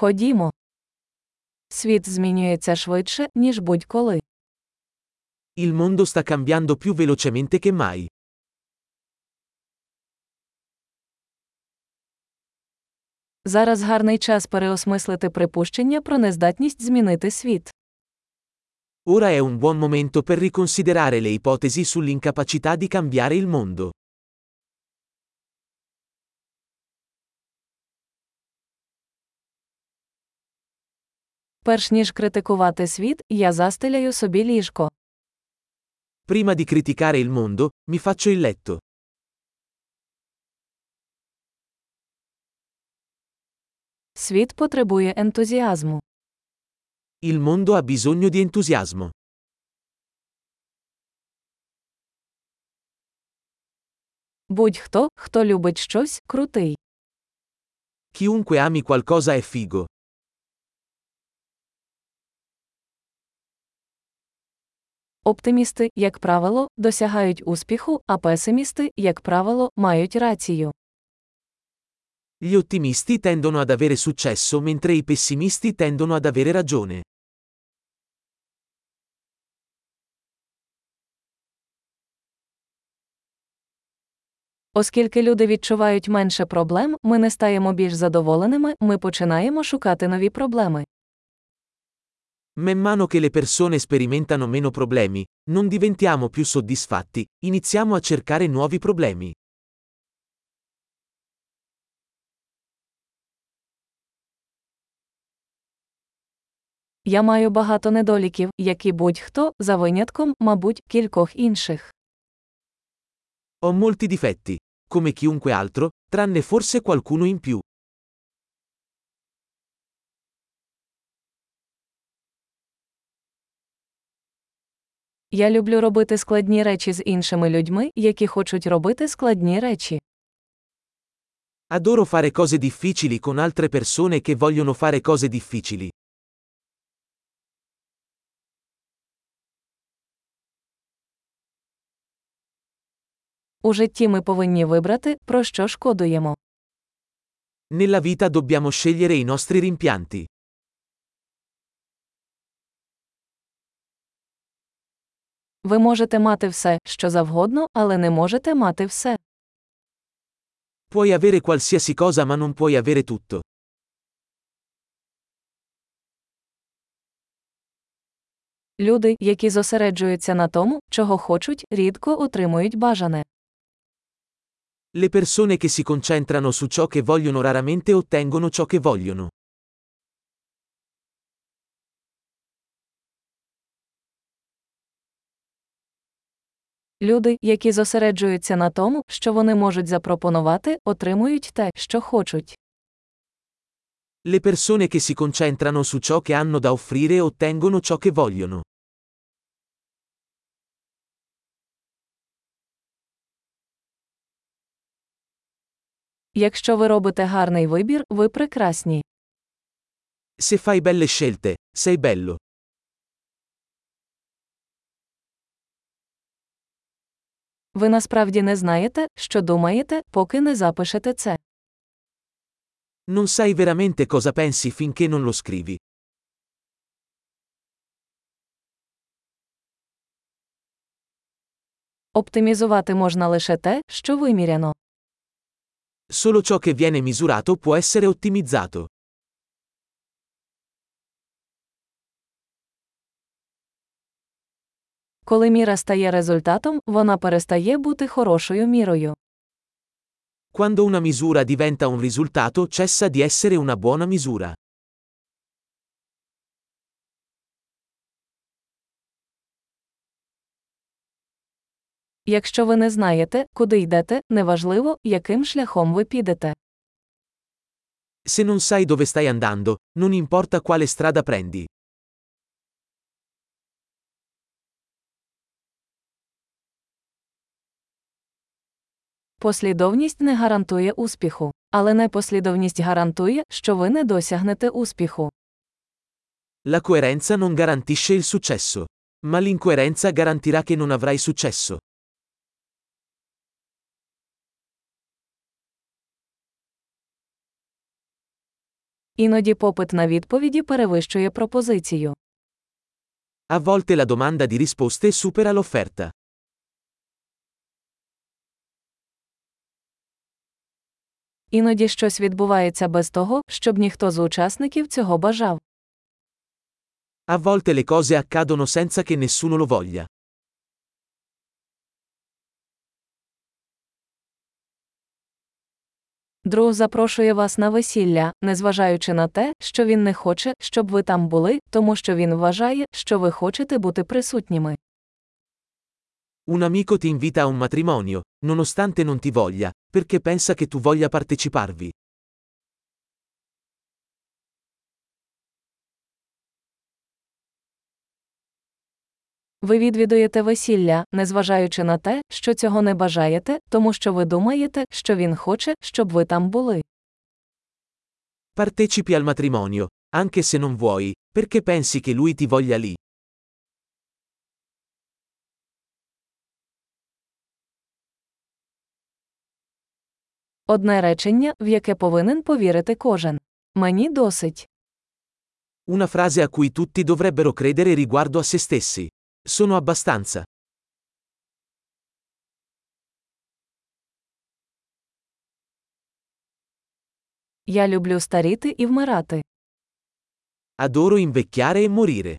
Ходімо. Світ змінюється швидше, ніж будь-коли. Il mondo sta cambiando più velocemente che mai. Зараз гарний час переосмислити припущення про нездатність змінити світ. Ora è un buon momento per riconsiderare le ipotesi sull'incapacità di cambiare il mondo. Перш ніж критикувати світ, я застеляю собі ліжко. Prima di criticare il mondo, mi faccio il letto. Світ потребує ентузіазму. Il mondo ha bisogno di entusiasmo. Будь-хто, хто любить щось, крутий. Chiunque ami qualcosa è figo. Оптимісти, як правило, досягають успіху, а песимісти, як правило, мають рацію. Gli ottimisti tendono ad avere successo mentre i pessimisti tendono ad avere ragione. Оскільки люди відчувають менше проблем, ми не стаємо більш задоволеними, ми починаємо шукати нові проблеми. Man mano che le persone sperimentano meno problemi, non diventiamo più soddisfatti, iniziamo a cercare nuovi problemi. Я маю багато недоліків, як і будь-хто, за винятком, мабуть, кількох інших. Ho molti difetti, come chiunque altro, tranne forse qualcuno in più. Я люблю робити складні речі з іншими людьми, які хочуть робити складні речі. Adoro fare cose difficili con altre persone che vogliono fare cose difficili. У житті ми повинні вибрати, про що шкодуємо. Nella vita dobbiamo scegliere i nostri rimpianti. Ви можете мати все, що завгодно, але не можете мати все. Puoi avere qualsiasi cosa ma non puoi avere tutto. Люди, які зосереджуються на тому, чого хочуть, рідко отримують бажане. Le persone che si concentrano su ciò che vogliono raramente ottengono ciò che vogliono. Люди, які зосереджуються на тому, що вони можуть запропонувати, отримують те, що хочуть. Le persone che si concentrano su ciò che hanno da offrire ottengono ciò che vogliono. Якщо ви робите гарний вибір, ви прекрасні. Se fai belle scelte, sei bello. Ви насправді не знаєте, що думаєте, поки не запишете це. Non sai veramente cosa pensi finché non lo scrivi. Оптимізувати можна лише те, що виміряно. Solo ciò che viene misurato può essere ottimizzato. Коли міра стає результатом, вона перестає бути хорошою мірою. Quando una misura diventa un risultato cessa di essere una buona misura. Якщо ви не знаєте, куди йдете, неважливо, яким шляхом ви підете. Se non sai dove stai andando, non importa quale strada prendi. Послідовність не гарантує успіху, але непослідовність гарантує, що ви не досягнете успіху. La coerenza non garantisce il successo. Ma l'incoerenza garantirà che non avrai successo. Іноді попит на відповіді перевищує пропозицію. A volte la domanda di risposte supera l'offerta. Іноді щось відбувається без того, щоб ніхто з учасників цього бажав. A volte le cose accadono senza che nessuno lo voglia. Друг запрошує вас на весілля, незважаючи на те, що він не хоче, щоб ви там були, тому що він вважає, що ви хочете бути присутніми. Un amico ti invita a un matrimonio, nonostante non ti voglia, perché pensa che tu voglia parteciparvi. Ви відвідуєте весілля, незважаючи на те, що цього не бажаєте, тому що ви думаєте, що він хоче, щоб ви там були. Partecipi al matrimonio, anche se non vuoi, perché pensi che lui ti voglia lì. Одне речення, в яке повинен повірити кожен. Мені досить. Una frase a cui tutti dovrebbero credere riguardo a se stessi. Sono abbastanza. Я люблю старіти і вмирати. Adoro invecchiare e morire.